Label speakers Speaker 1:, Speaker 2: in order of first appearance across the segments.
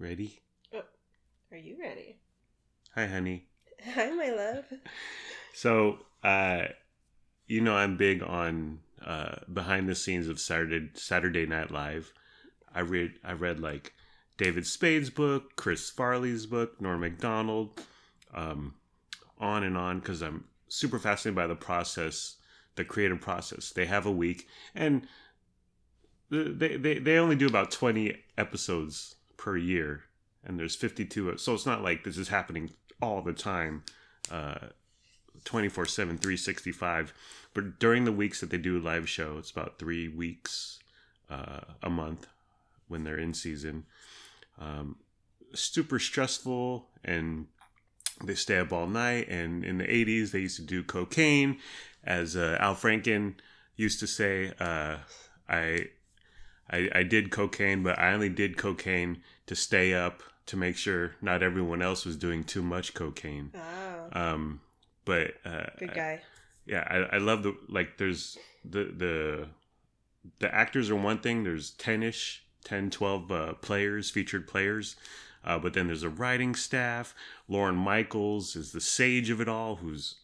Speaker 1: Ready?
Speaker 2: Oh, are you ready?
Speaker 1: Hi, honey.
Speaker 2: Hi, my love.
Speaker 1: So, uh, you know, I'm big on uh, behind the scenes of Saturday Saturday Night Live. I read I read like David Spade's book, Chris Farley's book, Norm Macdonald, um, on and on because I'm super fascinated by the process, the creative process. They have a week, and they they they only do about 20 episodes per year, and there's 52. So it's not like this is happening all the time. Uh, 24 7 365 but during the weeks that they do live show it's about three weeks uh, a month when they're in season um, super stressful and they stay up all night and in the 80s they used to do cocaine as uh, al franken used to say uh, I, I i did cocaine but i only did cocaine to stay up to make sure not everyone else was doing too much cocaine.
Speaker 2: Oh,
Speaker 1: um but uh
Speaker 2: good guy.
Speaker 1: yeah I, I love the like there's the the the actors are one thing there's 10ish 10 12 uh, players featured players uh, but then there's a writing staff. Lorne Michaels is the sage of it all who's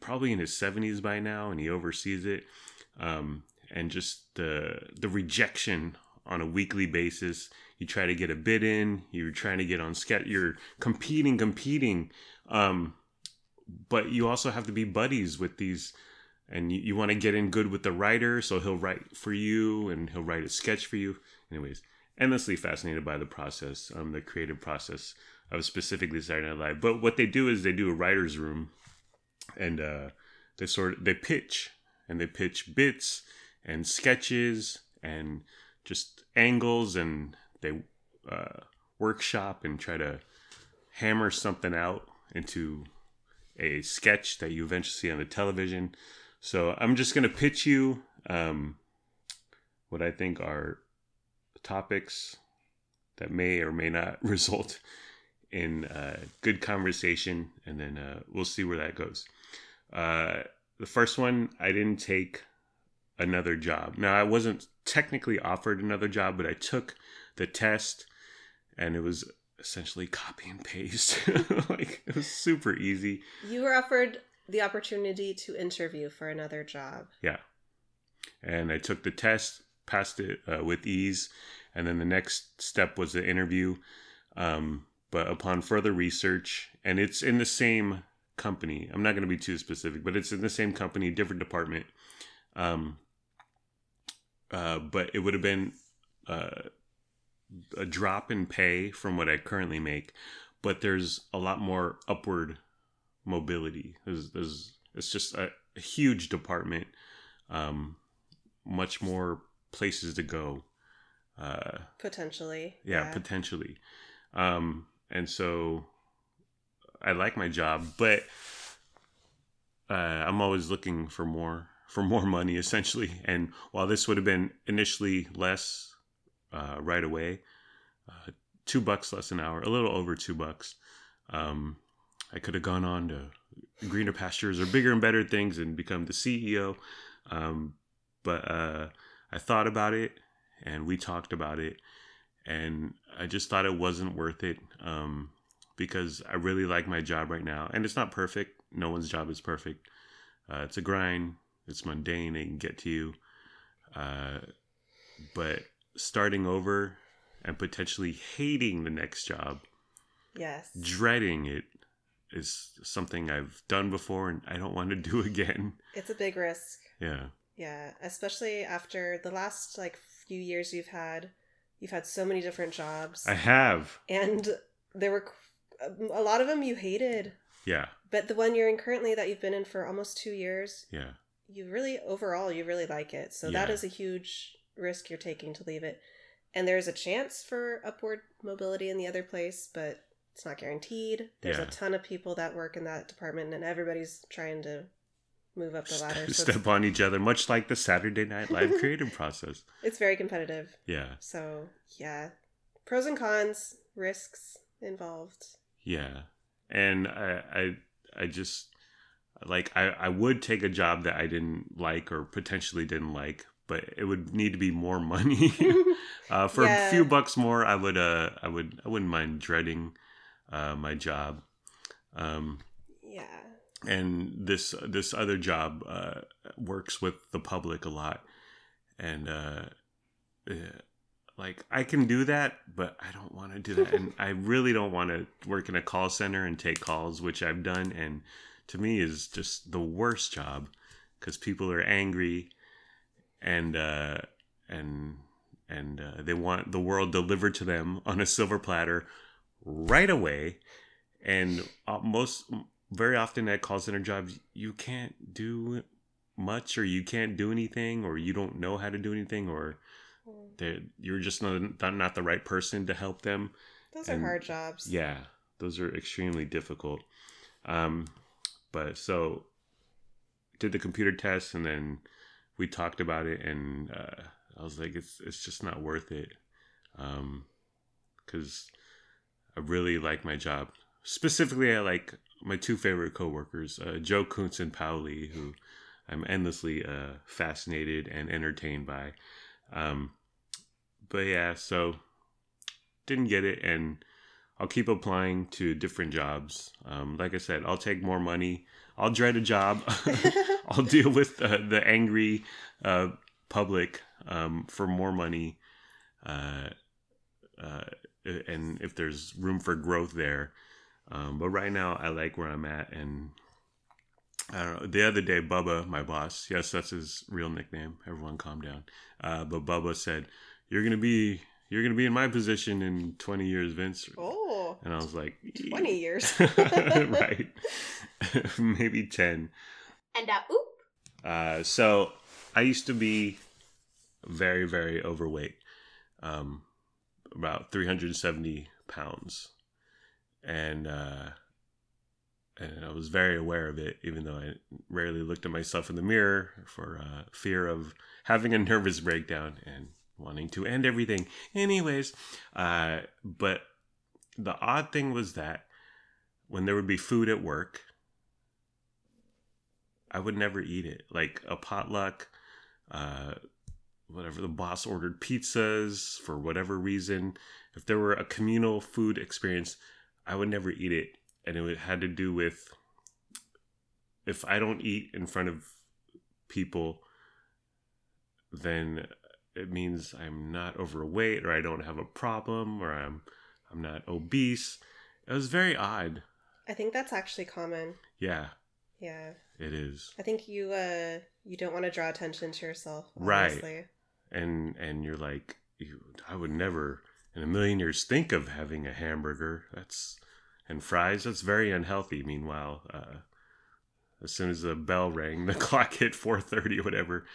Speaker 1: probably in his 70s by now and he oversees it. Um, and just the the rejection on a weekly basis you try to get a bid in you're trying to get on sketch you're competing competing um, but you also have to be buddies with these and you, you want to get in good with the writer so he'll write for you and he'll write a sketch for you. Anyways endlessly fascinated by the process um the creative process of specifically Saturday Night Live but what they do is they do a writer's room and uh they sort of they pitch and they pitch bits and sketches and just angles and they uh workshop and try to hammer something out into a sketch that you eventually see on the television. So I'm just going to pitch you um, what I think are topics that may or may not result in uh, good conversation, and then uh, we'll see where that goes. Uh, the first one, I didn't take another job. Now, I wasn't technically offered another job, but I took the test, and it was essentially copy and paste. like it was super easy.
Speaker 2: You were offered the opportunity to interview for another job.
Speaker 1: Yeah. And I took the test, passed it uh, with ease, and then the next step was the interview. Um, but upon further research, and it's in the same company. I'm not going to be too specific, but it's in the same company, different department. Um, uh, but it would have been uh, a drop in pay from what I currently make, but there's a lot more upward mobility. There's, there's it's just a, a huge department, um, much more places to go. Uh,
Speaker 2: Potentially.
Speaker 1: yeah, potentially. Um, and so I like my job, but uh, I'm always looking for more for more money, essentially. And while this would have been initially less uh, right away, uh, two bucks less an hour, a little over two bucks, um, I could have gone on to greener pastures or bigger and better things and become the CEO. Um, but uh, I thought about it, and we talked about it, and I just thought it wasn't worth it um, because I really like my job right now, and it's not perfect. No one's job is perfect. Uh, it's a grind. It's mundane. It can get to you. Uh, but starting over and potentially hating the next job,
Speaker 2: Yes.
Speaker 1: dreading it, is something I've done before, and I don't want to do again.
Speaker 2: It's a big risk.
Speaker 1: Yeah.
Speaker 2: Yeah, especially after the last like few years you've had. You've had so many different jobs,
Speaker 1: I have.
Speaker 2: and there were a lot of them you hated.
Speaker 1: Yeah.
Speaker 2: But the one you're in currently that you've been in for almost two years,
Speaker 1: Yeah.
Speaker 2: you really overall you really like it. So that
Speaker 1: Yeah.
Speaker 2: is a huge risk you're taking to leave it. And there's a chance for upward mobility in the other place, but it's not guaranteed. There's
Speaker 1: Yeah.
Speaker 2: a ton of people that work in that department, and everybody's trying to move up the ladder. So
Speaker 1: Step on each other, much like the Saturday Night Live creative process.
Speaker 2: it's very competitive.
Speaker 1: Yeah.
Speaker 2: So yeah, pros and cons, risks involved.
Speaker 1: Yeah. And I I I just like I, I would take a job that I didn't like or potentially didn't like, but it would need to be more money. uh, for
Speaker 2: Yeah.
Speaker 1: a few bucks more, I would uh I would I wouldn't mind dreading uh, my job. Um,
Speaker 2: yeah.
Speaker 1: and this this other job uh, works with the public a lot, and uh, eh, like I can do that, but I don't want to do that, and I really don't want to work in a call center and take calls, which I've done, and to me is just the worst job because people are angry, and uh, and and uh, they want the world delivered to them on a silver platter right away. And uh, most very often at call center jobs you can't do much or you can't do anything or you don't know how to do anything or you're just not, not not the right person to help them.
Speaker 2: Those are hard jobs.
Speaker 1: yeah those are extremely difficult. Um but so did the computer test and then we talked about it and uh i was like it's it's just not worth it um because i really like my job specifically i like my two favorite coworkers uh, joe kuntz and pauli who i'm endlessly uh fascinated and entertained by um but yeah so didn't get it and I'll keep applying to different jobs. Um, like I said, I'll take more money. I'll dread a job. I'll deal with the angry uh, public um, for more money. Uh, uh, and if there's room for growth there. Um, but right now, I like where I'm at. And I don't know. The other day, Bubba, my boss, yes, that's his real nickname. Everyone calm down. Uh, but Bubba said, You're going to be. You're gonna be in my position in 20 years, Vince.
Speaker 2: Oh,
Speaker 1: And I was like,
Speaker 2: 20 years.
Speaker 1: right. Maybe 10.
Speaker 3: And uh, oop.
Speaker 1: Uh, so I used to be very, very overweight, um, about 370 pounds. And, uh, and I was very aware of it, even though I rarely looked at myself in the mirror for uh, fear of having a nervous breakdown and wanting to end everything. Anyways, uh, but the odd thing was that when there would be food at work, I would never eat it. Like a potluck, uh, whatever the boss ordered pizzas for whatever reason. If there were a communal food experience, I would never eat it. And it had to do with if I don't eat in front of people, then it means I'm not overweight or I don't have a problem or I'm I'm not obese. It was very odd.
Speaker 2: I think that's actually common.
Speaker 1: Yeah,
Speaker 2: Yeah.
Speaker 1: it is.
Speaker 2: I think you uh you don't want to draw attention to yourself.
Speaker 1: Right. And and you're like you, i would never in a million years think of having a hamburger that's and fries that's very unhealthy meanwhile uh as soon as the bell rang the clock hit 4.30 or whatever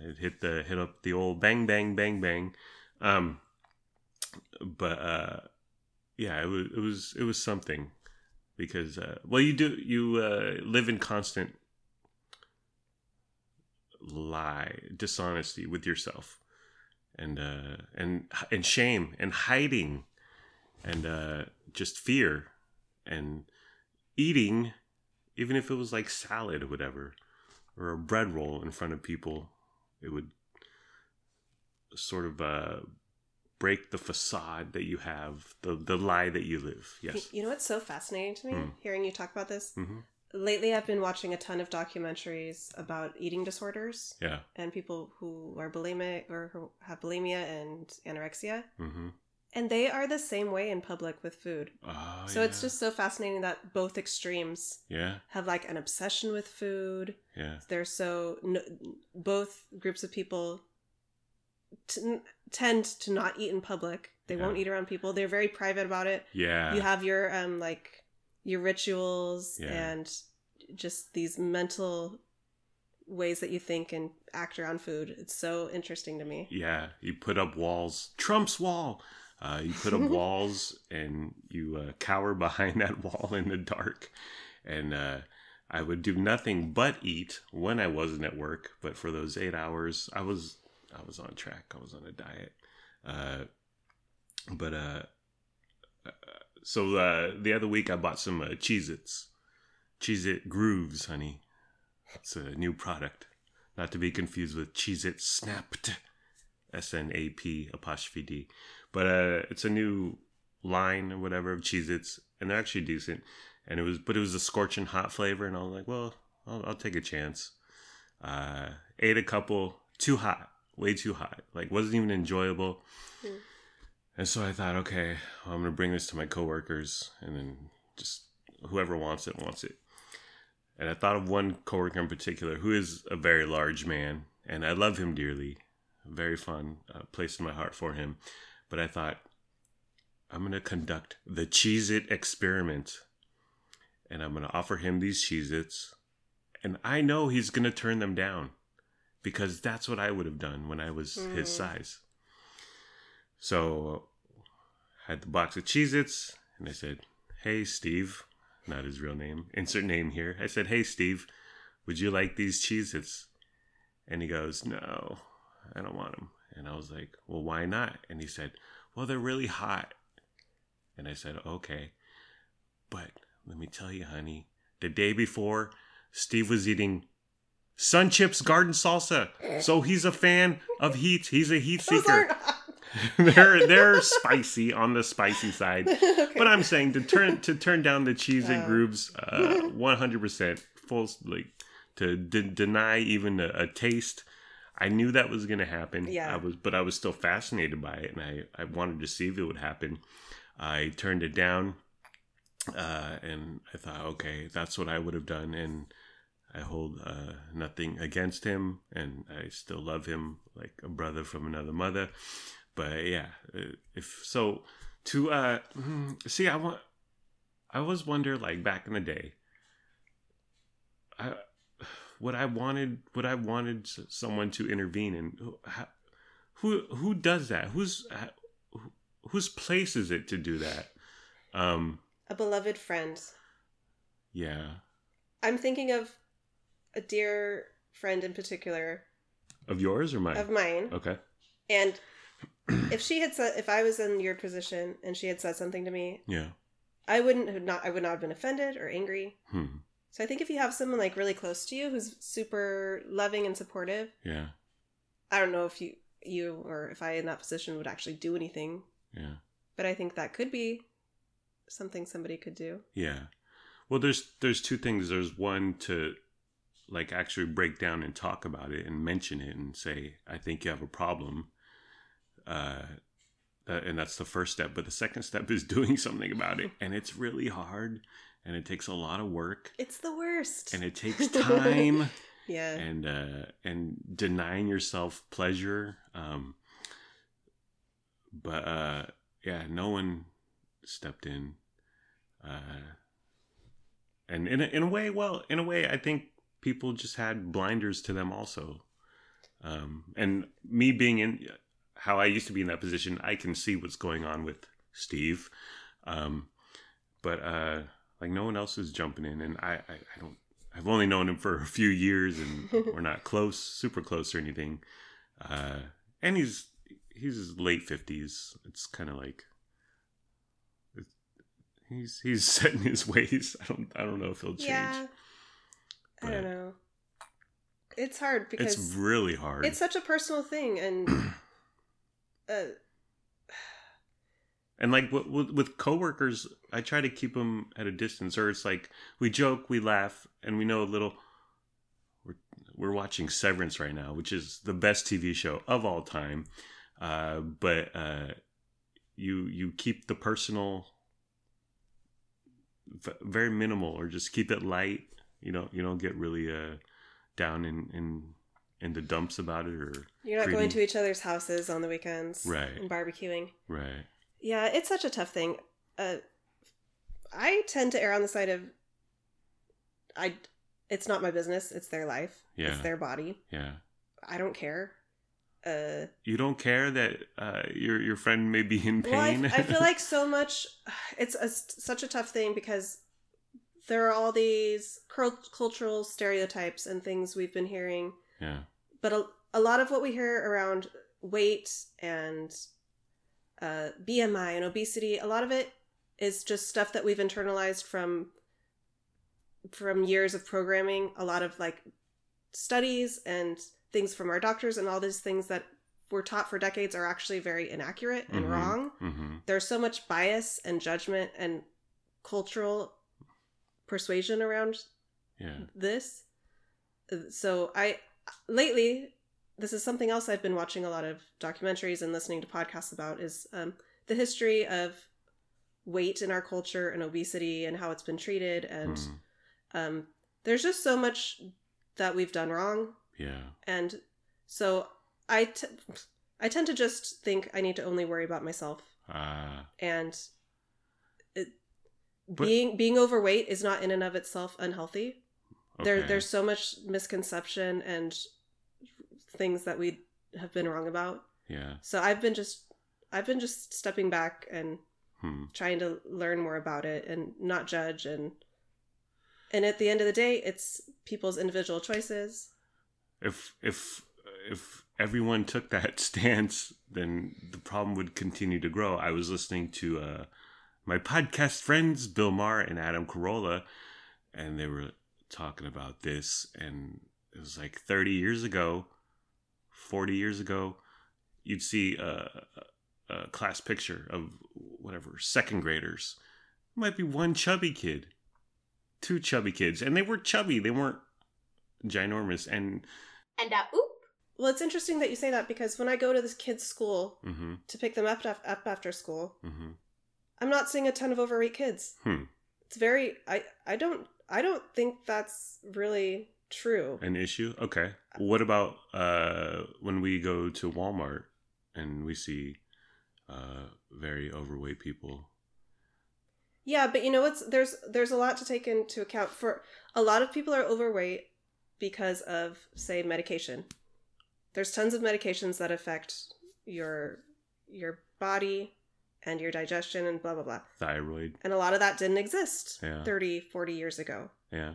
Speaker 1: it hit the hit up the old bang bang bang bang. Um but uh yeah it was it was it was something because uh well you do you uh live in constant lie dishonesty with yourself and uh and and shame and hiding and uh just fear and eating even if it was like salad or whatever or a bread roll in front of people it would sort of uh break the facade that you have the the lie that you live yes
Speaker 2: You know what's so fascinating to me?
Speaker 1: Hmm.
Speaker 2: Hearing you talk about this.
Speaker 1: hmm
Speaker 2: Lately, I've been watching a ton of documentaries about eating disorders
Speaker 1: yeah
Speaker 2: and people who are bulimic or who have bulimia and anorexia.
Speaker 1: hmm
Speaker 2: And they are the same way in public with food.
Speaker 1: oh,
Speaker 2: so it's just so fascinating that both extremes
Speaker 1: yeah
Speaker 2: have like an obsession with food.
Speaker 1: yeah
Speaker 2: They're so no, both groups of people t- tend to not eat in public. They
Speaker 1: Yeah.
Speaker 2: won't eat around people. They're very private about it.
Speaker 1: yeah
Speaker 2: You have your um like your rituals
Speaker 1: Yeah.
Speaker 2: and just these mental ways that you think and act around food. It's so interesting to me.
Speaker 1: Yeah, you put up walls. Trump's wall. Uh, you put up walls and you uh, cower behind that wall in the dark. And uh, I would do nothing but eat when I wasn't at work. But for those eight hours, I was I was on track. I was on a diet. Uh, but uh, uh, so uh, the other week I bought some uh, Cheez-Its. Cheez-It Grooves, honey. It's a new product. not to be confused with Cheez It Snap'd, S N A P apostrophe D. But uh, it's a new line or whatever of Cheez Its, and they're actually decent. And it was, but it was a scorching hot flavor, and I was like, well, I'll, I'll take a chance. Uh, ate a couple, too hot, way too hot. Like, wasn't even enjoyable.
Speaker 2: Mm.
Speaker 1: And so I thought, okay, well, I'm gonna bring this to my coworkers, and then just whoever wants it wants it. And I thought of one coworker in particular who is a very large man, and I love him dearly. Very fun uh, place in my heart for him. But I thought, I'm going to conduct the Cheez It experiment. And I'm going to offer him these Cheez Its. And I know he's going to turn them down because that's what I would have done when I was his
Speaker 2: Mm.
Speaker 1: size. So I had the box of Cheez Its, and I said, Hey, Steve, not his real name, insert name here. I said, Hey, Steve, would you like these Cheez Its? And he goes, No, I don't want them. And I was like, Well, why not? And he said, Well, they're really hot. And I said, Okay. But let me tell you, honey, the day before, Steve was eating Sun Chips Garden Salsa. So he's a fan of heat. He's a heat seeker. they're they're spicy on the spicy side.
Speaker 2: okay.
Speaker 1: But I'm saying to turn to turn down the cheese and
Speaker 2: Oh.
Speaker 1: grooves, uh, 100% full like to de- deny even a, a taste. I knew that was going to happen.
Speaker 2: Yeah.
Speaker 1: I was, but I was still fascinated by it, and I I wanted to see if it would happen. I turned it down, uh, and I thought, okay, that's what I would have done, and I hold uh, nothing against him, and I still love him like a brother from another mother. But yeah, uh, if so, to uh, hmm, see, I want, I always wonder, like back in the day, I, what I wanted, what I wanted someone to intervene in. Who, who, who does that? Who's, whose place is it to do that? Um,
Speaker 2: a beloved friend.
Speaker 1: yeah,
Speaker 2: I'm thinking of a dear friend in particular
Speaker 1: of yours or mine?
Speaker 2: of mine,
Speaker 1: okay.
Speaker 2: and if she had said, if I was in your position and she had said something to me,
Speaker 1: Yeah.
Speaker 2: I wouldn't have not, I would not have been offended or angry.
Speaker 1: Hmm.
Speaker 2: So I think if you have someone like really close to you who's super loving and supportive,
Speaker 1: Yeah.
Speaker 2: I don't know if you you or if I in that position would actually do anything,
Speaker 1: Yeah.
Speaker 2: but I think that could be something somebody could do.
Speaker 1: Yeah. Well, there's there's two things. There's one to like actually break down and talk about it and mention it and say, I think you have a problem. Uh, that, and that's the first step. But the second step is doing something about it, and it's really hard, and it takes a lot of work,
Speaker 2: It's the worst.
Speaker 1: and it takes time,
Speaker 2: yeah.
Speaker 1: and uh, and denying yourself pleasure. Um, but uh, yeah, no one stepped in. Uh, and in a, in a way, well, in a way, I think people just had blinders to them also. Um, and me being in how I used to be in that position, I can see what's going on with Steve. Um, but uh, like no one else is jumping in, and I, I, I don't. I've only known him for a few years, and we're not close, super close or anything. Uh, and he's he's his late fifties. It's kind of like he's he's set in his ways. I don't I don't know if he'll change.
Speaker 2: yeah. I don't know. It's hard because
Speaker 1: It's really hard.
Speaker 2: it's such a personal thing and uh,
Speaker 1: and like with, with, coworkers, I try to keep them at a distance, or it's like we joke, we laugh, and we know a little. We're we're watching Severance right now, which is the best TV show of all time. Uh, but uh, you you keep the personal v- very minimal, or just keep it light. You don't you don't get really uh down in in in the dumps about it, or
Speaker 2: you're not
Speaker 1: Creepy.
Speaker 2: going to each other's houses on the weekends
Speaker 1: Right.
Speaker 2: and barbecuing.
Speaker 1: right.
Speaker 2: Yeah, it's such a tough thing. Uh, I tend to err on the side of I. It's not my business. It's their life.
Speaker 1: Yeah.
Speaker 2: It's their body.
Speaker 1: Yeah.
Speaker 2: I don't care. Uh,
Speaker 1: You don't care that uh, your your friend may be in
Speaker 2: well, I,
Speaker 1: pain.
Speaker 2: I feel like so much. It's a, such a tough thing because there are all these cultural stereotypes and things we've been hearing,
Speaker 1: yeah,
Speaker 2: but a, a lot of what we hear around weight and uh, BMI and obesity, a lot of it is just stuff that we've internalized from from years of programming. A lot of like studies and things from our doctors and all these things that were taught for decades are actually very inaccurate and
Speaker 1: Mhm.
Speaker 2: wrong.
Speaker 1: Mm-hmm.
Speaker 2: There's so much bias and judgment and cultural persuasion around
Speaker 1: Yeah.
Speaker 2: this. So I lately this is something else I've been watching a lot of documentaries and listening to podcasts about is um, the history of weight in our culture and obesity and how it's been treated and
Speaker 1: Mm.
Speaker 2: um, there's just so much that we've done wrong
Speaker 1: Yeah.
Speaker 2: and so I, t- I tend to just think I need to only worry about myself
Speaker 1: Uh,
Speaker 2: and it,
Speaker 1: But-
Speaker 2: being being overweight is not in and of itself unhealthy there
Speaker 1: okay.
Speaker 2: there's so much misconception and things that we have been wrong about
Speaker 1: yeah.
Speaker 2: so i've been just i've been just stepping back and
Speaker 1: Hmm.
Speaker 2: trying to learn more about it and not judge and and at the end of the day it's people's individual choices
Speaker 1: If if if everyone took that stance, then the problem would continue to grow. I was listening to uh, my podcast friends Bill Maher and Adam Carolla, and they were talking about this, and it was like 30 years ago, 40 years ago, you'd see a, a class picture of whatever second graders. Might be one chubby kid, two chubby kids, and they were chubby. They weren't ginormous, and
Speaker 3: And uh, oop.
Speaker 2: well it's interesting that you say that because when i go to this kid's school
Speaker 1: hmm
Speaker 2: to pick them up, up after school
Speaker 1: hmm
Speaker 2: i'm not seeing a ton of overweight kids
Speaker 1: Hmm.
Speaker 2: it's very i i don't i don't think that's really true
Speaker 1: An issue? Okay. What about uh, when we go to Walmart and we see uh, very overweight people?
Speaker 2: Yeah, but you know what's there's there's a lot to take into account for a lot of people are overweight because of say medication. There's tons of medications that affect your your body and your digestion and blah blah blah.
Speaker 1: Thyroid?
Speaker 2: And a lot of that didn't exist
Speaker 1: Yeah.
Speaker 2: 30, 40 years ago.
Speaker 1: Yeah.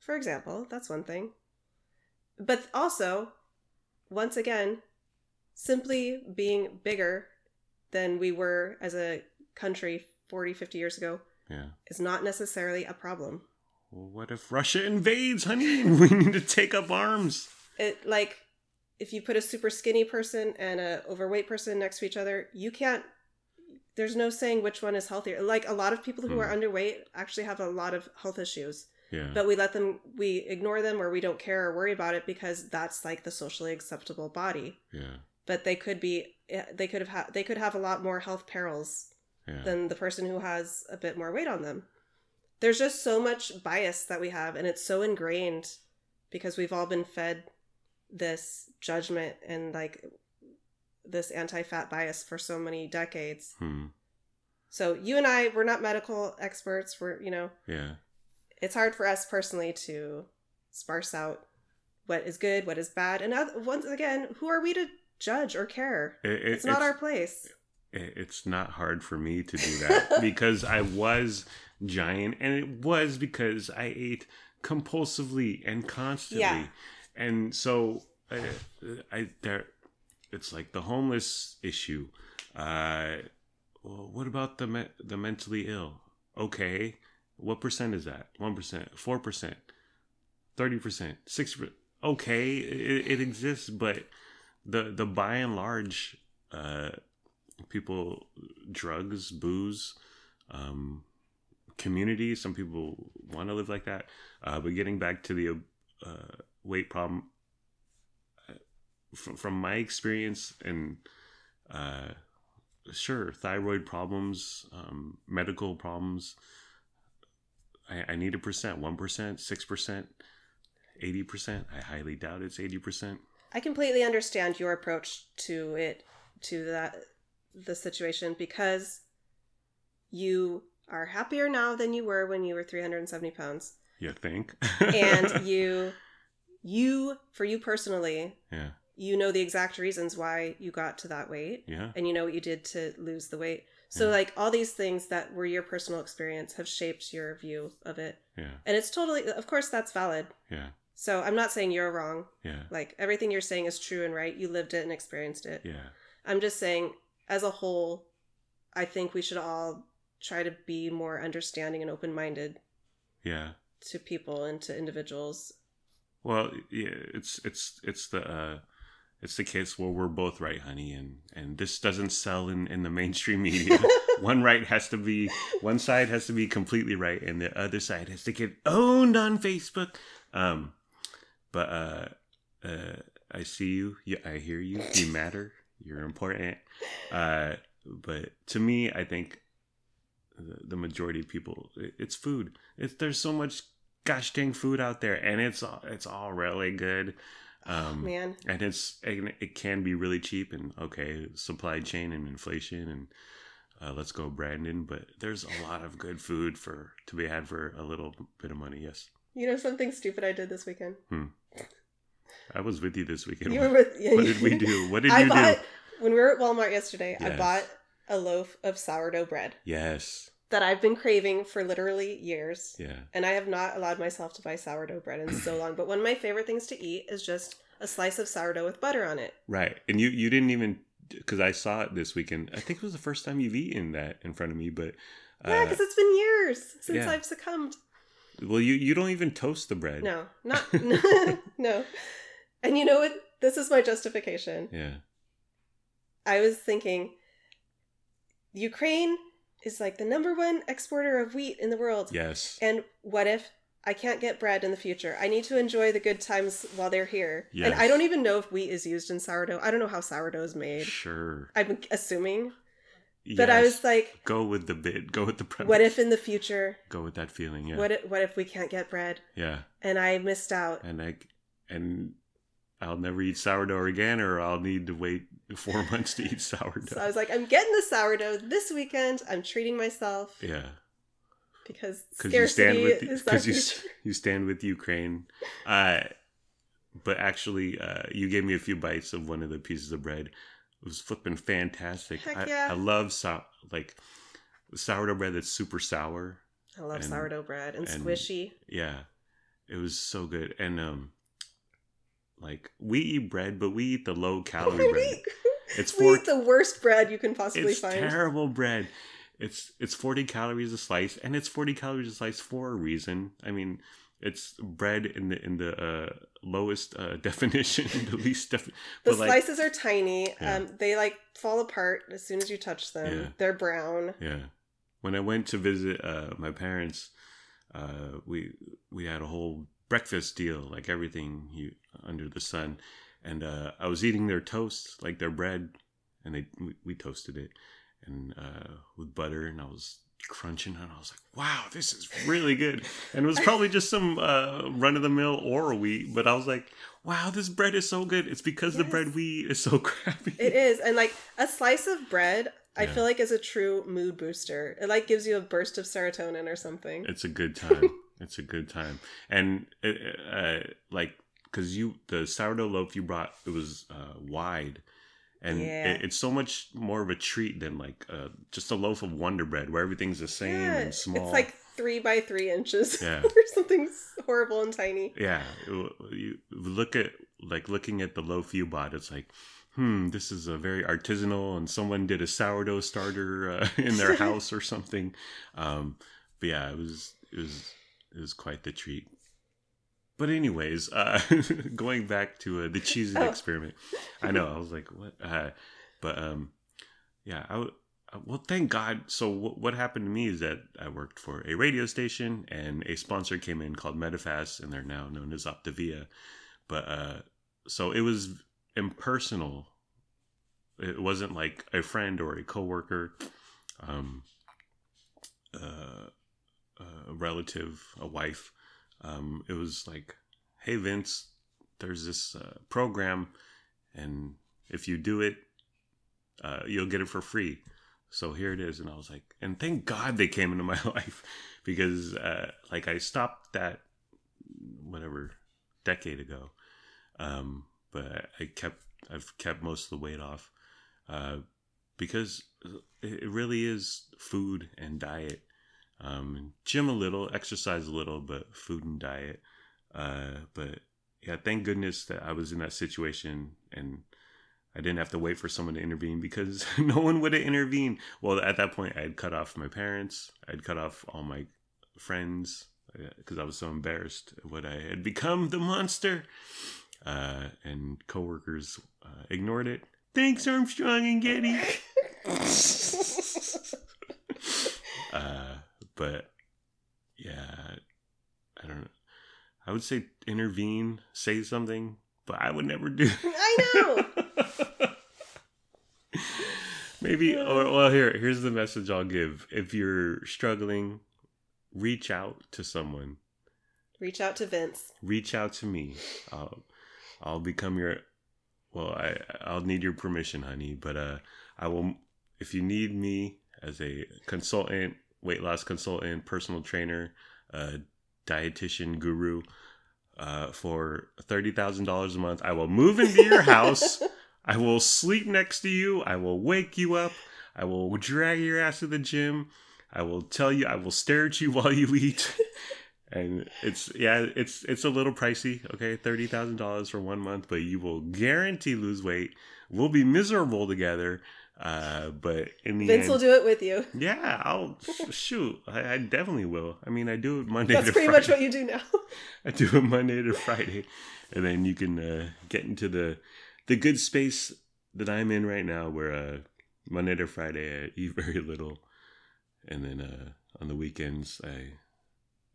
Speaker 2: For example, that's one thing. But also, once again, simply being bigger than we were as a country 40, 50 years ago
Speaker 1: Yeah.
Speaker 2: is not necessarily a problem.
Speaker 1: Well, what if Russia invades, honey? We need to take up arms.
Speaker 2: It like if you put a super skinny person and a overweight person next to each other, you can't there's no saying which one is healthier. Like a lot of people who
Speaker 1: Hmm.
Speaker 2: are underweight actually have a lot of health issues,
Speaker 1: Yeah.
Speaker 2: but we let them we ignore them or we don't care or worry about it because that's like the socially acceptable body.
Speaker 1: yeah.
Speaker 2: But they could be they could have ha- they could have a lot more health perils
Speaker 1: Yeah.
Speaker 2: than the person who has a bit more weight on them. There's just so much bias that we have, and it's so ingrained because we've all been fed this judgment and like this anti fat bias for so many decades.
Speaker 1: Hmm.
Speaker 2: So, you and I, we're not medical experts. We're, you know,
Speaker 1: Yeah.
Speaker 2: It's hard for us personally to sparse out what is good, what is bad. And once again, who are we to judge or care?
Speaker 1: It- it-
Speaker 2: It's not our place.
Speaker 1: it- it's not hard for me to do that because I was giant, and it was because I ate compulsively and constantly,
Speaker 2: Yeah.
Speaker 1: and so I, I there, it's like the homeless issue. Uh, well, what about the me- the mentally ill? Okay, what percent is that? One percent, four percent, thirty percent, six percent. Okay, it, it exists, but the the by and large. Uh, people drugs booze um community some people want to live like that uh but getting back to the uh weight problem uh, from, from my experience and uh sure thyroid problems um medical problems i, I need a percent one percent six percent eighty percent. I highly doubt it's eighty percent.
Speaker 2: I completely understand your approach to it, to that the situation because you are happier now than you were when you were 370 pounds,
Speaker 1: you think?
Speaker 2: And you, you for you personally,
Speaker 1: yeah.
Speaker 2: you know the exact reasons why you got to that weight,
Speaker 1: yeah.
Speaker 2: And you know what you did to lose the weight. So
Speaker 1: Yeah.
Speaker 2: like all these things that were your personal experience have shaped your view of it,
Speaker 1: yeah
Speaker 2: and it's totally, of course, that's valid.
Speaker 1: yeah
Speaker 2: So I'm not saying you're wrong.
Speaker 1: yeah
Speaker 2: Like everything you're saying is true and right. You lived it and experienced it.
Speaker 1: yeah
Speaker 2: I'm just saying, as a whole, I think we should all try to be more understanding and open minded
Speaker 1: yeah
Speaker 2: to people and to individuals
Speaker 1: Well, yeah, it's it's it's the uh, it's the case where we're both right, honey, and and this doesn't sell in in the mainstream media. one right has to be one side has to be completely right, and the other side has to get owned on Facebook. Um, but uh, uh, I see you. Yeah, I hear you. You matter. You're important. Uh, but to me, I think the, the majority of people, it, it's food. It's there's so much gosh dang food out there, and it's all it's all really good. Um,
Speaker 2: Man,
Speaker 1: and it's it, it can be really cheap and okay, supply chain and inflation and uh, let's go Brandon. But there's a lot of good food for to be had for a little bit of money. Yes.
Speaker 2: you know something stupid I did this weekend. Hmm.
Speaker 1: I was with you this weekend.
Speaker 2: You were with,
Speaker 1: what did we do? What did
Speaker 2: I
Speaker 1: you
Speaker 2: bought
Speaker 1: do?
Speaker 2: when we were at Walmart yesterday. I bought a loaf of sourdough bread
Speaker 1: Yes.
Speaker 2: That I've been craving for literally years.
Speaker 1: Yeah.
Speaker 2: And I have not allowed myself to buy sourdough bread in so long. But one of my favorite things to eat is just a slice of sourdough with butter on it.
Speaker 1: Right. And you you didn't even because I saw it this weekend. I think it was the first time you've eaten that in front of me. But
Speaker 2: Yeah,
Speaker 1: uh,
Speaker 2: because it's been years since
Speaker 1: yeah.
Speaker 2: I've succumbed.
Speaker 1: well, you you don't even toast the bread.
Speaker 2: No, not no. And you know what? This is my justification.
Speaker 1: Yeah.
Speaker 2: I was thinking Ukraine is like the number one exporter of wheat in the world.
Speaker 1: Yes.
Speaker 2: And what if I can't get bread in the future? I need to enjoy the good times while they're here. Yes. And I don't even know if wheat is used in sourdough. I don't know how sourdough is made.
Speaker 1: Sure.
Speaker 2: I'm assuming. Yes. But I was like,
Speaker 1: go with the bit. Go with the premise.
Speaker 2: what if in the future,
Speaker 1: Go with that feeling. Yeah.
Speaker 2: what if, what if we can't get bread
Speaker 1: yeah.
Speaker 2: and I missed out?
Speaker 1: And I and I'll never eat sourdough again, or I'll need to wait four months to eat sourdough.
Speaker 2: So I was like, I'm getting the sourdough this weekend. I'm treating myself
Speaker 1: yeah.
Speaker 2: because
Speaker 1: because you stand
Speaker 2: scarcity
Speaker 1: with because you you stand with Ukraine. Uh, but actually, uh, you gave me a few bites of one of the pieces of bread. It was flipping fantastic.
Speaker 2: Heck
Speaker 1: I,
Speaker 2: yeah.
Speaker 1: I love sou- like sourdough bread that's super sour.
Speaker 2: I love
Speaker 1: and-
Speaker 2: sourdough bread and,
Speaker 1: and-
Speaker 2: squishy.
Speaker 1: Yeah, it was so good. And um, like we eat bread, but we eat the low calorie bread. It's
Speaker 2: we
Speaker 1: four.
Speaker 2: eat the worst bread you can possibly
Speaker 1: It's
Speaker 2: find.
Speaker 1: terrible bread. It's it's forty calories a slice, and it's forty calories a slice for a reason. I mean, it's bread in the in the uh, lowest uh, definition, the least def-
Speaker 2: the
Speaker 1: but like
Speaker 2: slices are tiny.
Speaker 1: Yeah.
Speaker 2: Um, they like fall apart as soon as you touch them.
Speaker 1: Yeah.
Speaker 2: They're brown.
Speaker 1: yeah. When I went to visit uh, my parents, uh, we we had a whole breakfast deal, like everything you, under the sun, and uh, I was eating their toast, like their bread, and they we, we toasted it, and uh, with butter, and I was crunching it. I was like, "Wow, this is really good." And it was probably just some uh, run of the mill oral wheat, but I was like, "Wow, this bread is so good." It's because the bread we eat is so crappy.
Speaker 2: It is, and like a slice of bread, I
Speaker 1: Yeah.
Speaker 2: feel like is a true mood booster. It like gives you a burst of serotonin or something.
Speaker 1: It's a good time. It's a good time, and it, uh, like because you the sourdough loaf you brought it was uh, wide, and
Speaker 2: Yeah.
Speaker 1: it, it's so much more of a treat than like uh, just a loaf of Wonder Bread where everything's the same
Speaker 2: yeah,
Speaker 1: and small.
Speaker 2: it's like three by three inches
Speaker 1: Yeah.
Speaker 2: or something horrible and tiny.
Speaker 1: yeah, you look at like looking at the loaf you bought. It's like. Hmm, this is a very artisanal, and someone did a sourdough starter uh, in their house or something. Um, but yeah, it was it was it was quite the treat. But anyways, uh, going back to uh, the cheesy
Speaker 2: Oh.
Speaker 1: experiment, I know I was like, what? Uh, but um, yeah, I w- uh, well, thank God. So w- what happened to me is that I worked for a radio station, and a sponsor came in called Medifast, and they're now known as Optavia. But uh, so it was impersonal. It wasn't like a friend or a coworker. Um, uh, relative, a wife. Um, it was like, hey Vince, there's this uh, program, and if you do it, uh, you'll get it for free. So here it is, and I was like, and thank God they came into my life because, uh, like, I stopped that whatever decade ago, um, but I kept I've kept most of the weight off uh, because it it really is food and diet um, gym a little, exercise a little, but food and diet. Uh, but yeah, thank goodness that I was in that situation and I didn't have to wait for someone to intervene because no one would have intervened. Well, at that point, I had cut off my parents, I'd cut off all my friends, because I was so embarrassed at what I had become the monster. Uh, and coworkers uh, ignored it. Thanks, Armstrong and Getty. uh, but yeah, I don't. I would say intervene, say something, but I would never do.
Speaker 2: I know.
Speaker 1: Maybe, or well, here, here's the message I'll give. If you're struggling, reach out to someone.
Speaker 2: Reach out to Vince.
Speaker 1: Reach out to me. I'll, I'll become your. Well, I, I'll need your permission, honey. But uh, I will. If you need me as a consultant, weight loss consultant, personal trainer, uh, dietitian guru, uh, for thirty thousand dollars a month, I will move into your house. I will sleep next to you. I will wake you up. I will drag your ass to the gym. I will tell you. I will stare at you while you eat. and it's yeah, it's it's a little pricey. Okay, thirty thousand dollars for one month, but you will guarantee lose weight. We'll be miserable together. Uh, but in the
Speaker 2: Vince
Speaker 1: end,
Speaker 2: will do it with you.
Speaker 1: yeah, I'll shoot. I, I definitely will. I mean, I do it Monday.
Speaker 2: That's
Speaker 1: to
Speaker 2: pretty
Speaker 1: Friday.
Speaker 2: much what you do now.
Speaker 1: I do it Monday to Friday, and then you can uh, get into the the good space that I'm in right now, where uh, Monday to Friday I eat very little, and then uh, on the weekends I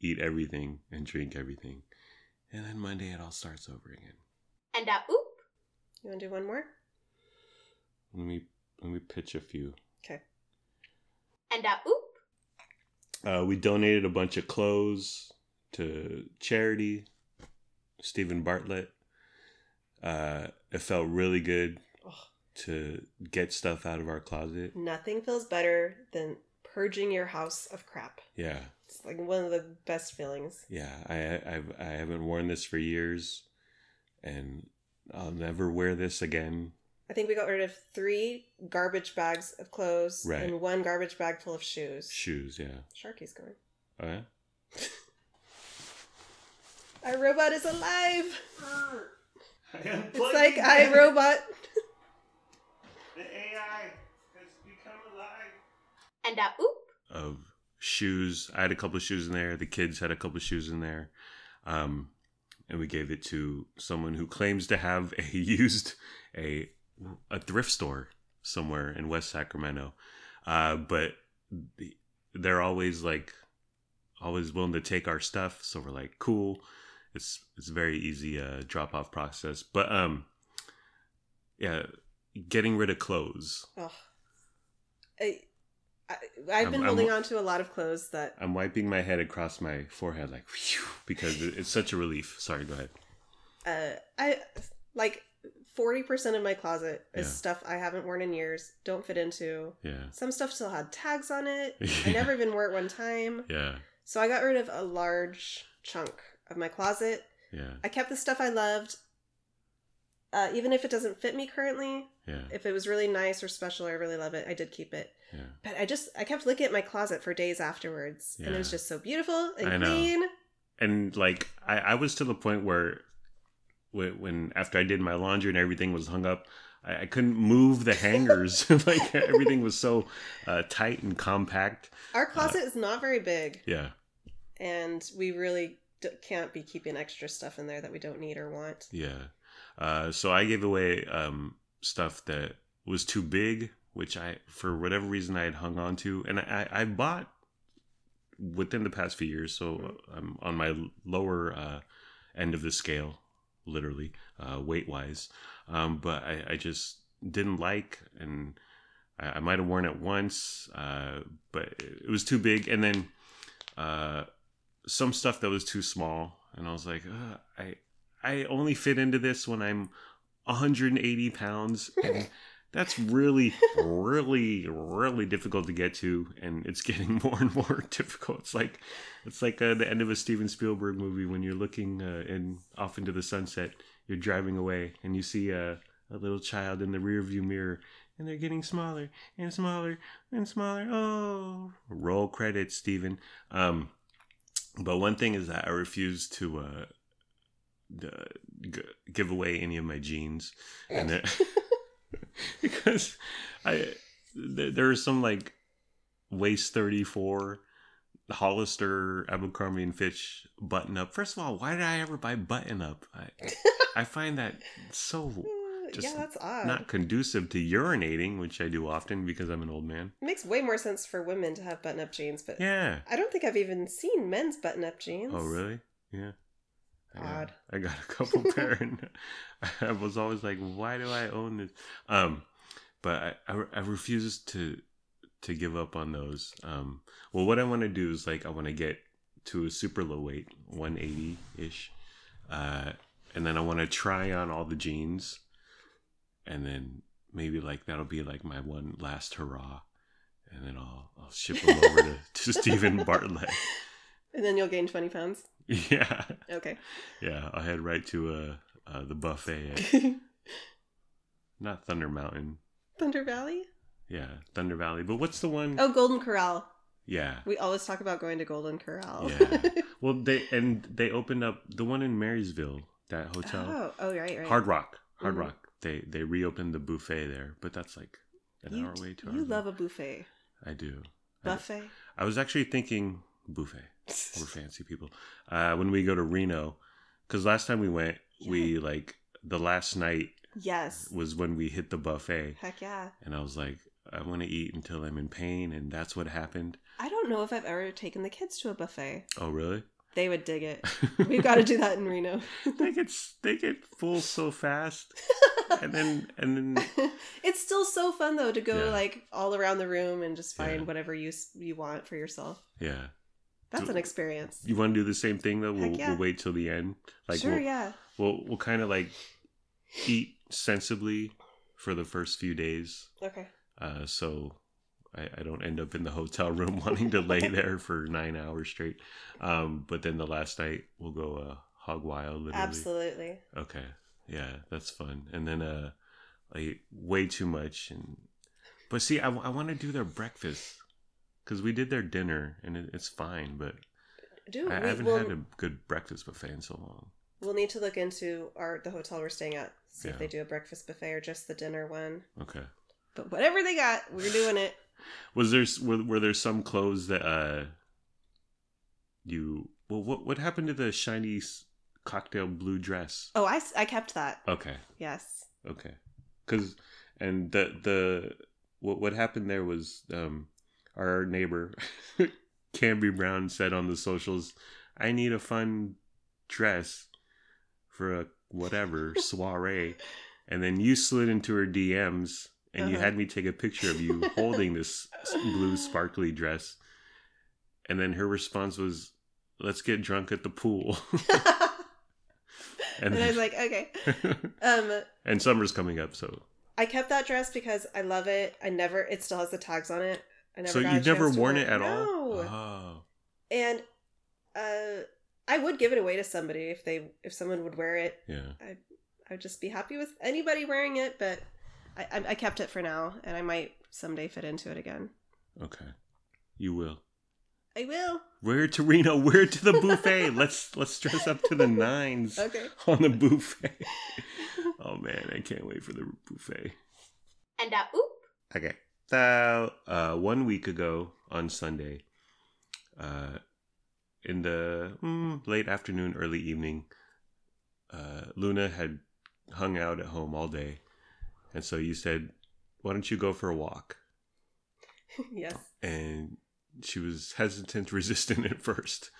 Speaker 1: eat everything and drink everything, and then Monday it all starts over again.
Speaker 3: And a oop.
Speaker 2: You want to do one more?
Speaker 1: Let me let me pitch a few.
Speaker 2: Okay.
Speaker 3: And uh, oop.
Speaker 1: Uh, we donated a bunch of clothes to charity. Stephen Bartlett. Uh, it felt really good
Speaker 2: Ugh.
Speaker 1: to get stuff out of our closet.
Speaker 2: Nothing feels better than purging your house of crap.
Speaker 1: Yeah,
Speaker 2: It's like one of the best feelings.
Speaker 1: yeah. I I've, I haven't worn this for years, and I'll never wear this again.
Speaker 2: I think we got rid of three garbage bags of clothes
Speaker 1: Right.
Speaker 2: and one garbage bag full of shoes.
Speaker 1: Shoes, yeah.
Speaker 2: Sharky's going.
Speaker 1: Oh yeah.
Speaker 2: Our robot is alive.
Speaker 1: It's
Speaker 2: It's like I robot.
Speaker 1: The AI has become alive.
Speaker 3: And a oop.
Speaker 1: of shoes. I had a couple of shoes in there. The kids had a couple of shoes in there. Um, and we gave it to someone who claims to have a used a a thrift store somewhere in West Sacramento. Uh, but they're always like always willing to take our stuff, so we're like, cool. It's it's very easy uh, drop off process. But um, yeah, getting rid of clothes.
Speaker 2: Ugh. I, I, I've been
Speaker 1: I'm-
Speaker 2: holding
Speaker 1: I'm-
Speaker 2: on to a lot of clothes that
Speaker 1: I'm wiping my head across my forehead like because it's such a relief. Sorry, go ahead.
Speaker 2: uh, I like. Forty percent of my closet is
Speaker 1: Yeah.
Speaker 2: stuff I haven't worn in years. Don't fit into.
Speaker 1: Yeah.
Speaker 2: Some stuff still had tags on it.
Speaker 1: yeah.
Speaker 2: I never even wore it one time.
Speaker 1: Yeah.
Speaker 2: So I got rid of a large chunk of my closet.
Speaker 1: Yeah.
Speaker 2: I kept the stuff I loved. Uh, even if it doesn't fit me currently,
Speaker 1: Yeah.
Speaker 2: if it was really nice or special, I really love it. I did keep it.
Speaker 1: Yeah.
Speaker 2: But I just I kept looking at my closet for days afterwards, and it was just so beautiful and
Speaker 1: I know.
Speaker 2: clean.
Speaker 1: And like I, I was to the point where when, when after I did my laundry and everything was hung up, I, I couldn't move the hangers. like everything was so uh, tight and compact.
Speaker 2: Our closet is not very big,
Speaker 1: Yeah.
Speaker 2: and we really d- can't be keeping extra stuff in there that we don't need or want.
Speaker 1: Yeah. Uh, so I gave away um, stuff that was too big, which I, for whatever reason, I had hung on to, and I, I bought within the past few years. So I'm on my lower uh, end of the scale, literally uh, weight wise. Um, but I, I just didn't like, and I, I might have worn it once, uh, but it was too big, and then uh, some stuff that was too small, and I was like, I I only fit into this when I'm 180 pounds, and that's really, really, really difficult to get to, and it's getting more and more difficult. It's like it's like uh, the end of a Steven Spielberg movie when you're looking uh, in off into the sunset. You're driving away, and you see a, a little child in the rearview mirror, and they're getting smaller and smaller and smaller. Oh, roll credits, Steven. Um, but one thing is that I refuse to uh, g- give away any of my jeans, and because I th- there are some like waist thirty four Hollister Abercrombie and Fitch button up. First of all, why did I ever buy button up? I, I find that so Just
Speaker 2: yeah, that's odd.
Speaker 1: not conducive to urinating, which I do often because I'm an old man.
Speaker 2: It makes way more sense for women to have button-up jeans, but
Speaker 1: Yeah.
Speaker 2: I don't think I've even seen men's button-up jeans.
Speaker 1: Oh, really? Yeah. I got,
Speaker 2: Odd.
Speaker 1: I got a couple pair, and I was always like, "Why do I own this?" Um, but I, I, I refuse to to give up on those. Um, well, what I want to do is like I want to get to a super low weight, one eighty ish, uh, and then I want to try on all the jeans, and then maybe like that'll be like my one last hurrah, and then I'll I'll ship them over to, to Stephen Bartlett.
Speaker 2: And then you'll gain 20 pounds.
Speaker 1: Yeah.
Speaker 2: Okay.
Speaker 1: Yeah, I'll head right to uh, uh the buffet at not Thunder Mountain.
Speaker 2: Thunder Valley?
Speaker 1: Yeah, Thunder Valley. But what's the one?
Speaker 2: Oh, Golden Corral.
Speaker 1: Yeah.
Speaker 2: We always talk about going to Golden Corral.
Speaker 1: Yeah. Well, they and they opened up the one in Marysville, that hotel.
Speaker 2: oh, oh, right, right.
Speaker 1: Hard Rock. Hard
Speaker 2: Mhm.
Speaker 1: Rock. They they reopened the buffet there, but that's like an
Speaker 2: You,
Speaker 1: hour away to
Speaker 2: you love a buffet.
Speaker 1: I do. I do.
Speaker 2: Buffet?
Speaker 1: I was actually thinking buffet. We're fancy people. Uh, when we go to Reno, because last time we went, we like the last night
Speaker 2: yes.
Speaker 1: was when we hit the buffet,
Speaker 2: Heck yeah.
Speaker 1: and I was like, I want to eat until I'm in pain, and that's what happened.
Speaker 2: I don't know if I've ever taken the kids to a buffet.
Speaker 1: Oh, really?
Speaker 2: They would dig it. We've got to do that in Reno.
Speaker 1: they get they get full so fast, and then and then
Speaker 2: it's still so fun though to go
Speaker 1: Yeah.
Speaker 2: like all around the room and just find
Speaker 1: Yeah.
Speaker 2: whatever you you want for yourself.
Speaker 1: yeah.
Speaker 2: That's
Speaker 1: Do-
Speaker 2: an experience.
Speaker 1: You want to do the same thing though? We'll,
Speaker 2: yeah.
Speaker 1: we'll wait till the end. Like
Speaker 2: sure,
Speaker 1: we'll,
Speaker 2: yeah.
Speaker 1: we'll we'll kind of like eat sensibly for the first few days,
Speaker 2: Okay.
Speaker 1: uh, so I, I don't end up in the hotel room wanting to lay there for nine hours straight. Um, but then the last night we'll go uh, hog wild. Literally.
Speaker 2: Absolutely.
Speaker 1: Okay. Yeah, that's fun. And then uh like way too much and but see I, I want to do their breakfast cuz we did their dinner and it, it's fine, but
Speaker 2: Do
Speaker 1: I, I haven't
Speaker 2: will
Speaker 1: had a good breakfast buffet in so long.
Speaker 2: we'll need to look into our the hotel we're staying at. See if they do a breakfast buffet or just the dinner one.
Speaker 1: Okay.
Speaker 2: But whatever they got, we're doing it.
Speaker 1: Was there were, were there some clothes that uh you well what what happened to the shiny cocktail blue dress?
Speaker 2: Oh, I I kept that.
Speaker 1: Okay.
Speaker 2: Yes.
Speaker 1: Okay. Cuz and the the what what happened there was um our neighbor Canby Brown said on the socials, "I need a fun dress for a whatever soiree." And then you slid into her DMs and you
Speaker 2: Uh-huh.
Speaker 1: had me take a picture of you holding this blue sparkly dress. And then her response was, "Let's get drunk at the pool."
Speaker 2: and I was like, okay. Um,
Speaker 1: and summer's coming up, so
Speaker 2: I kept that dress because I love it. I never. It still has the tags on it. I never.
Speaker 1: so
Speaker 2: got
Speaker 1: you've never worn it at
Speaker 2: no.
Speaker 1: all? Oh,
Speaker 2: And uh, I would give it away to somebody if they if someone would wear it.
Speaker 1: yeah.
Speaker 2: I I would just be happy with anybody wearing it. But I, I, I kept it for now, and I might someday fit into it again.
Speaker 1: Okay, you will.
Speaker 2: I will.
Speaker 1: We're to Reno. We're to the buffet. let's let's dress up to the nines
Speaker 2: Okay.
Speaker 1: on the buffet. oh man, I can't wait for the buffet.
Speaker 3: and a oop,
Speaker 1: Okay. So, uh, one week ago on Sunday, uh, in the mm, late afternoon, early evening, uh, Luna had hung out at home all day. And so you said, Why don't you go for a walk?
Speaker 2: yes.
Speaker 1: And she was hesitant, resistant at first.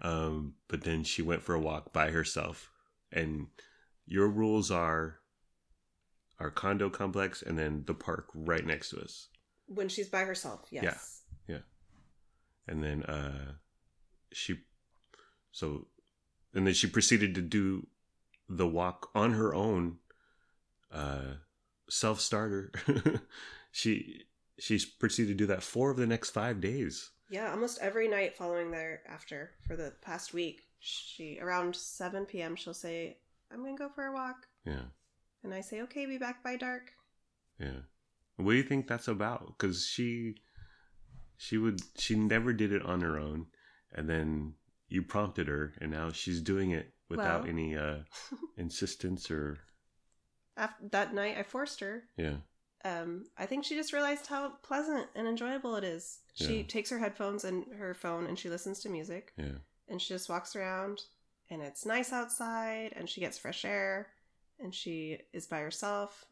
Speaker 1: Um, but then she went for a walk by herself. And your rules are our condo complex and then the park right next to us.
Speaker 2: When she's by herself. Yes. Yeah.
Speaker 1: And then uh she so and then she proceeded to do the walk on her own uh self starter she she proceeded to do that four of the next five days
Speaker 2: Yeah, almost every night following thereafter for the past week, she around seven p.m. she'll say, "I'm gonna go for a walk,"
Speaker 1: yeah
Speaker 2: and I say, "Okay, be back by dark."
Speaker 1: yeah what do you think that's about because she she would she never did it on her own and then you prompted her and now she's doing it without
Speaker 2: Well.
Speaker 1: any uh insistence or
Speaker 2: After that night, I forced her.
Speaker 1: yeah
Speaker 2: um, I think she just realized how pleasant and enjoyable it is. She
Speaker 1: Yeah.
Speaker 2: takes her headphones and her phone and she listens to music
Speaker 1: Yeah.
Speaker 2: and she just walks around and it's nice outside and she gets fresh air and she is by herself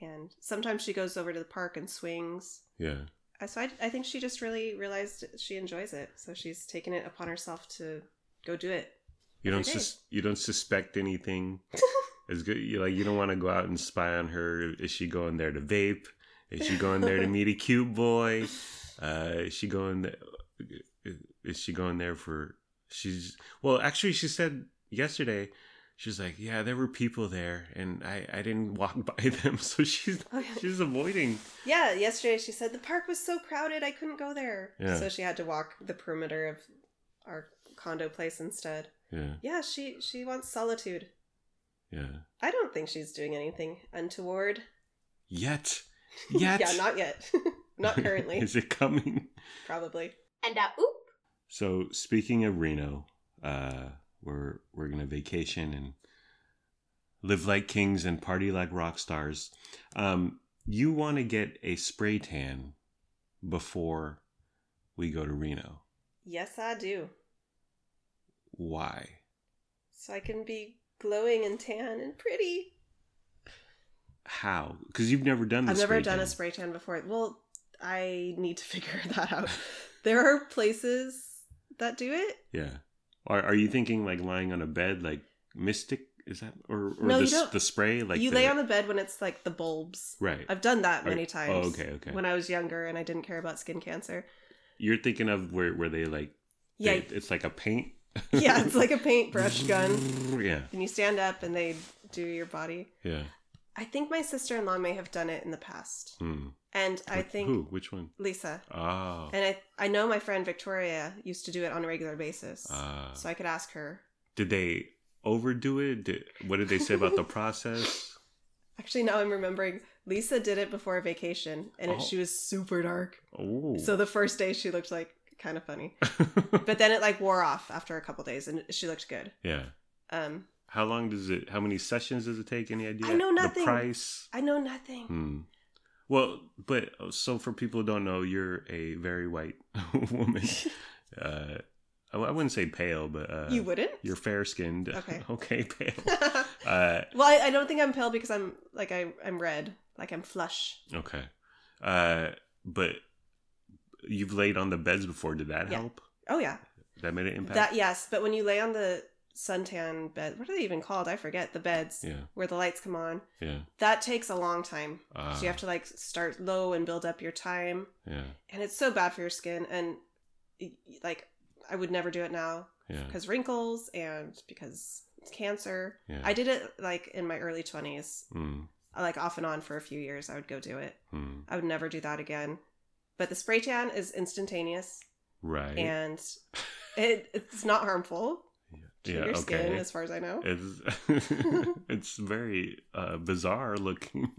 Speaker 2: and sometimes she goes over to the park and swings.
Speaker 1: Yeah.
Speaker 2: So I, I think she just really realized she enjoys it. So she's taken it upon herself to go do it.
Speaker 1: You don't sus- you don't suspect anything. It's good. You like you don't want to go out and spy on her. Is she going there to vape? Is she going there to meet a cute boy? Uh, is she going? There, is she going there for? She's well. Actually, she said yesterday. She's like, yeah, there were people there, and I I didn't walk by them, so she's
Speaker 2: Oh, yeah.
Speaker 1: she's avoiding.
Speaker 2: Yeah, yesterday she said the park was so crowded I couldn't go there.
Speaker 1: Yeah.
Speaker 2: So she had to walk the perimeter of our condo place instead.
Speaker 1: Yeah,
Speaker 2: Yeah, she she wants solitude.
Speaker 1: yeah.
Speaker 2: I don't think she's doing anything untoward.
Speaker 1: Yet, yet.
Speaker 2: yeah, not yet. not currently.
Speaker 1: is it coming?
Speaker 2: Probably.
Speaker 3: and a oop,
Speaker 1: So speaking of Reno, uh, we're we're gonna vacation and live like kings and party like rock stars. Um, you want to get a spray tan before we go to Reno?
Speaker 2: Yes, I do.
Speaker 1: Why?
Speaker 2: So I can be glowing and tan and pretty.
Speaker 1: How? Because you've never done.
Speaker 2: I've never done a spray tan before. Well, I need to figure that out. there are places that do it.
Speaker 1: Yeah. Are Are you thinking like lying on a bed, like Mystic? Is that or or
Speaker 2: No,
Speaker 1: the,
Speaker 2: you don't.
Speaker 1: the spray? Like
Speaker 2: you
Speaker 1: the-
Speaker 2: lay on the bed when it's like the bulbs.
Speaker 1: right.
Speaker 2: I've done that
Speaker 1: Are-
Speaker 2: many
Speaker 1: oh,
Speaker 2: times.
Speaker 1: okay, okay.
Speaker 2: When I was younger and I didn't care about skin cancer.
Speaker 1: You're thinking of where where they like
Speaker 2: Yeah,
Speaker 1: they- it's like a paint.
Speaker 2: yeah, it's like a paintbrush gun.
Speaker 1: Yeah,
Speaker 2: And you stand up and they do your body.
Speaker 1: yeah.
Speaker 2: I think my sister in law may have done it in the past.
Speaker 1: Hmm.
Speaker 2: And I
Speaker 1: Wh-
Speaker 2: think
Speaker 1: who? Which one?
Speaker 2: Lisa.
Speaker 1: Oh,
Speaker 2: And I I know my friend Victoria used to do it on a regular basis.
Speaker 1: uh,
Speaker 2: so I could ask her.
Speaker 1: did they overdo it? Did, what did they say about the process?
Speaker 2: Actually, now I'm remembering Lisa did it before a vacation and it,
Speaker 1: Oh.
Speaker 2: she was super dark.
Speaker 1: Oh,
Speaker 2: So the first day she looked like kind of funny. But then it like wore off after a couple days and she looked good.
Speaker 1: yeah.
Speaker 2: Um
Speaker 1: How long does it? How many sessions does it take? Any idea?
Speaker 2: I know nothing.
Speaker 1: The price.
Speaker 2: I know nothing.
Speaker 1: Hmm. Well, but so for people who don't know, you're a very white woman. uh, I, I wouldn't say pale, but uh,
Speaker 2: you wouldn't?
Speaker 1: You're fair skinned.
Speaker 2: Okay.
Speaker 1: okay, pale. Uh,
Speaker 2: well, I, I don't think I'm pale because I'm like I I'm red, like I'm flush.
Speaker 1: okay. Uh, but you've laid on the beds before. Did that
Speaker 2: Yeah.
Speaker 1: help?
Speaker 2: Oh yeah,
Speaker 1: That made an impact.
Speaker 2: that yes. But when you lay on the suntan bed, what are they even called? I forget the beds
Speaker 1: yeah,
Speaker 2: where the lights come on.
Speaker 1: yeah,
Speaker 2: That takes a long time.
Speaker 1: uh,
Speaker 2: so you have to like start low and build up your time,
Speaker 1: yeah,
Speaker 2: and it's so bad for your skin. And like I would never do it now
Speaker 1: yeah,
Speaker 2: because wrinkles and because it's cancer.
Speaker 1: yeah.
Speaker 2: I did it like in my early twenties,
Speaker 1: Mm,
Speaker 2: like off and on for a few years. I would go do it.
Speaker 1: mm,
Speaker 2: I would never do that again. But the spray tan is instantaneous
Speaker 1: right.
Speaker 2: and it it's not harmful to
Speaker 1: yeah.
Speaker 2: your skin, as far as I know.
Speaker 1: It's it's very uh, bizarre looking.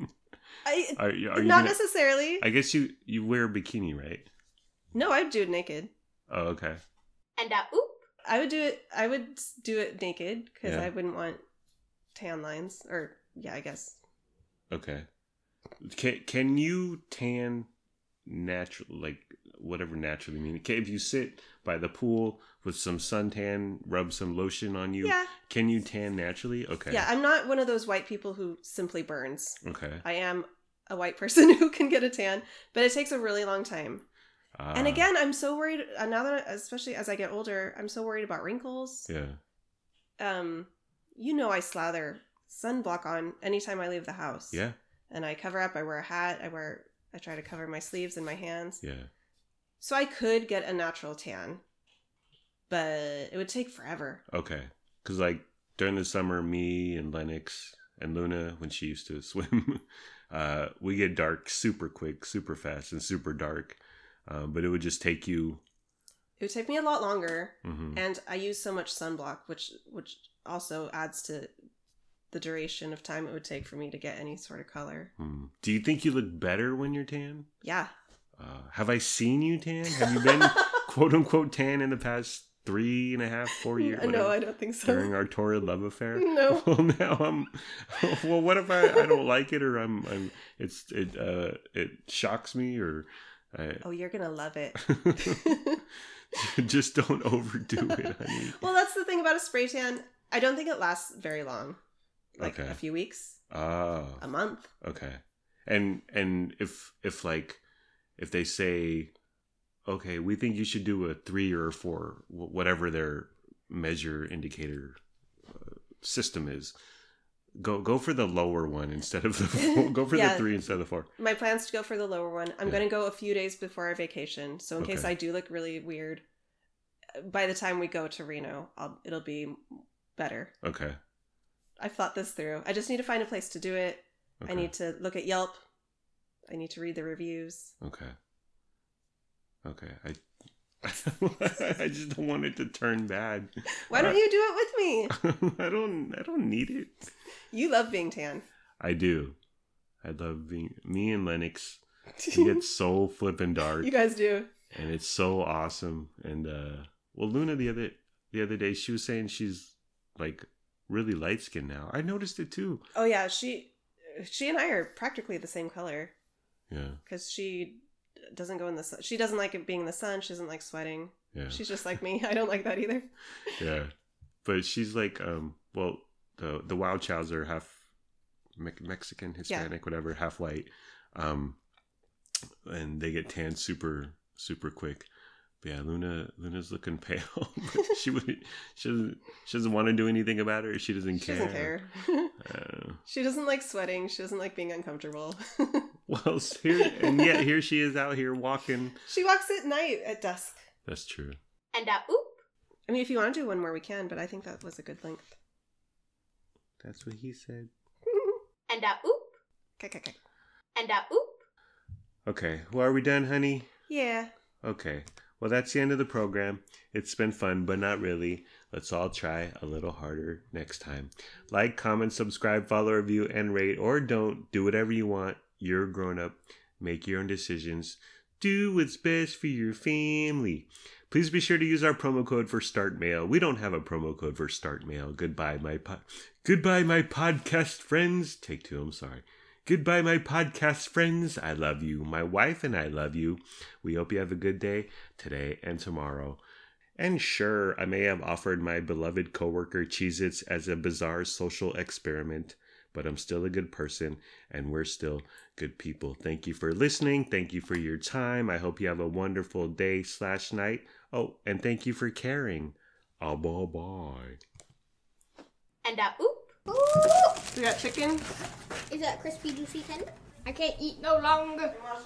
Speaker 2: I,
Speaker 1: Are, you- are
Speaker 2: not
Speaker 1: gonna-
Speaker 2: necessarily.
Speaker 1: I guess you you wear a bikini, right?
Speaker 2: no, I'd do it naked.
Speaker 1: Oh, okay.
Speaker 3: and a oop,
Speaker 2: I would do it. I would do it naked because
Speaker 1: Yeah.
Speaker 2: I wouldn't want tan lines. Or yeah, I guess.
Speaker 1: Okay. Can can you tan natural like whatever naturally mean? Okay, if you sit by the pool with some suntan, rub some lotion on you,
Speaker 2: Yeah,
Speaker 1: can you tan naturally? Okay.
Speaker 2: yeah. I'm not one of those white people who simply burns.
Speaker 1: Okay.
Speaker 2: I am a white person who can get a tan, but it takes a really long time. and
Speaker 1: Ah,
Speaker 2: again, I'm so worried uh, now that, especially as I get older, I'm so worried about wrinkles.
Speaker 1: Yeah.
Speaker 2: Um, you know, I slather sunblock on anytime I leave the house.
Speaker 1: Yeah.
Speaker 2: and I cover up. I wear a hat. I wear. I try to cover my sleeves and my hands.
Speaker 1: Yeah.
Speaker 2: So I could get a natural tan, but it would take forever.
Speaker 1: Okay. Cuz like during the summer me and Lennox and Luna when she used to swim, uh we get dark super quick, super fast and super dark. Um, but it would just take you
Speaker 2: It would take me a lot longer,
Speaker 1: mhm.
Speaker 2: and I use so much sunblock, which which also adds to the duration of time it would take for me to get any sort of color.
Speaker 1: Hmm. Do you think you look better when you're tan?
Speaker 2: Yeah.
Speaker 1: Uh, have I seen you tan? Have you been quote unquote tan in the past three and a half, four years.
Speaker 2: no,
Speaker 1: whatever,
Speaker 2: I don't think so.
Speaker 1: during our torrid love affair.
Speaker 2: No.
Speaker 1: Well, now I'm. Well, what if I, I don't like it or I'm I'm it's it uh it shocks me or. I,
Speaker 2: Oh, you're gonna love it.
Speaker 1: just don't overdo it, honey.
Speaker 2: well, that's the thing about a spray tan. I don't think it lasts very long. Like
Speaker 1: Okay.
Speaker 2: a few weeks,
Speaker 1: Oh,
Speaker 2: a month.
Speaker 1: okay. And and if if like if they say, okay, we think you should do a three or a four, whatever their measure indicator uh, system is, go go for the lower one instead of the four. go for
Speaker 2: Yeah.
Speaker 1: the three instead of the four.
Speaker 2: My plan's to go for the lower one. I'm
Speaker 1: Yeah.
Speaker 2: gonna go a few days before our vacation, so in case I do look really weird, by the time we go to Reno, I'll, it'll be better.
Speaker 1: Okay.
Speaker 2: I've thought this through. I just need to find a place to do it.
Speaker 1: okay.
Speaker 2: I need to look at Yelp. I need to read the reviews.
Speaker 1: Okay. Okay. I. I just don't want it to turn bad.
Speaker 2: Why don't you do it with me?
Speaker 1: I don't. I don't need it.
Speaker 2: You love being tan.
Speaker 1: I do. I love being me and Lennox. We get so flippin' dark,
Speaker 2: you guys do.
Speaker 1: and it's so awesome. And uh well, Luna the other the other day she was saying she's like really light skinned now. I noticed it too.
Speaker 2: Oh yeah, she she and I are practically the same color
Speaker 1: Yeah,
Speaker 2: because she doesn't go in the sun. She doesn't like it being in the sun. She doesn't like sweating.
Speaker 1: yeah,
Speaker 2: She's just like me. I don't like that either.
Speaker 1: yeah. But she's like, um, well, the the Wild Chows are half Me- Mexican, Hispanic, whatever, half white, um, and they get tanned super super quick. But yeah, Luna Luna's looking pale. but she would she doesn't she doesn't want to do anything about it. She doesn't care.
Speaker 2: She
Speaker 1: care.
Speaker 2: doesn't care.
Speaker 1: Uh,
Speaker 2: she doesn't like sweating. She doesn't like being uncomfortable.
Speaker 1: Well, here and yet here she is out here walking.
Speaker 2: she walks at night at dusk.
Speaker 1: That's true.
Speaker 3: And a oop.
Speaker 2: I mean, if you want to do one more, we can. But I think that was a good length.
Speaker 1: That's what he said.
Speaker 3: And a oop.
Speaker 2: Okay, okay, okay.
Speaker 3: And a oop.
Speaker 1: Okay, well, are we done, honey?
Speaker 2: Yeah.
Speaker 1: Okay. Well, that's the end of the program. It's been fun, but not really. Let's all try a little harder next time. Like, comment, subscribe, follow, review, and rate, or don't. Do whatever you want. You're a grown up. Make your own decisions. Do what's best for your family. Please be sure to use our promo code for Start Mail. We don't have a promo code for Start Mail. Goodbye, my po- goodbye, my podcast friends. Take two. I'm sorry. Goodbye, my podcast friends. I love you. My wife and I love you. We hope you have a good day today and tomorrow. And sure, I may have offered my beloved coworker Cheez Its as a bizarre social experiment, but I'm still a good person and we're still good people. Thank you for listening. Thank you for your time. I hope you have a wonderful day slash night. Oh, and thank you for caring. Ah, bye bye.
Speaker 3: And a oop.
Speaker 2: We got chicken.
Speaker 4: Is that crispy, juicy tender? I can't eat no longer.